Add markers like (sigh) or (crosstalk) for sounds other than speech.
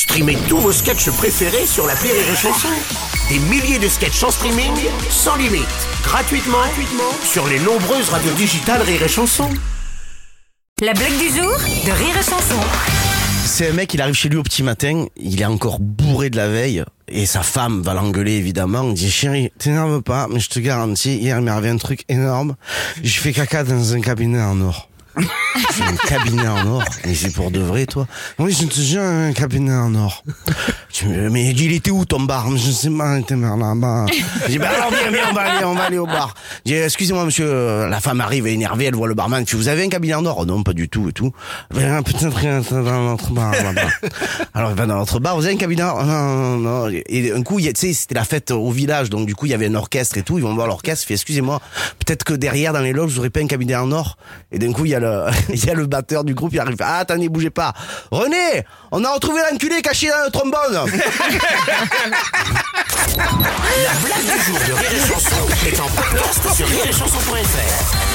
Streamez tous vos sketchs préférés sur la Rire et Chanson. Des milliers de sketchs en streaming, sans limite, gratuitement, gratuitement sur les nombreuses radios digitales Rire et Chanson. La blague du jour de Rire et Chanson. C'est un mec, il arrive chez lui au petit matin, il est encore bourré de la veille, et sa femme va l'engueuler évidemment, il dit chérie, t'énerve pas, mais je te garantis, hier il m'est arrivé un truc énorme, j'ai fait caca dans un cabinet en or. (laughs) Un cabinet en or. Mais c'est pour de vrai, toi Oui, je te jure, un cabinet en or. Mais il était où ton bar? Je sais pas, il était là-bas. J'ai dit, bah alors viens, viens, on va aller, on va aller au bar. J'ai dit, excusez-moi monsieur, euh, la femme arrive énervée, elle voit le barman. Tu vous avez un cabinet en or? Oh Non, pas du tout et tout. Ben, Peut-être rien dans notre bar. (laughs) Alors, ben, dans notre bar, vous avez un cabinet en or? Non, non, non. Et un coup, il y a- tu sais, c'était la fête au village, donc du coup, il y avait un orchestre et tout. Ils vont voir l'orchestre, fait, excusez-moi, peut-être que derrière, dans les loges, vous aurez pas un cabinet en or. Et d'un coup, il y a le, (laughs) il y a le batteur du groupe, il arrive, ah, attendez, bougez pas. René, on a retrouvé l'enculé caché dans le trombone. (laughs) est en podcast sur rireetchanson.fr.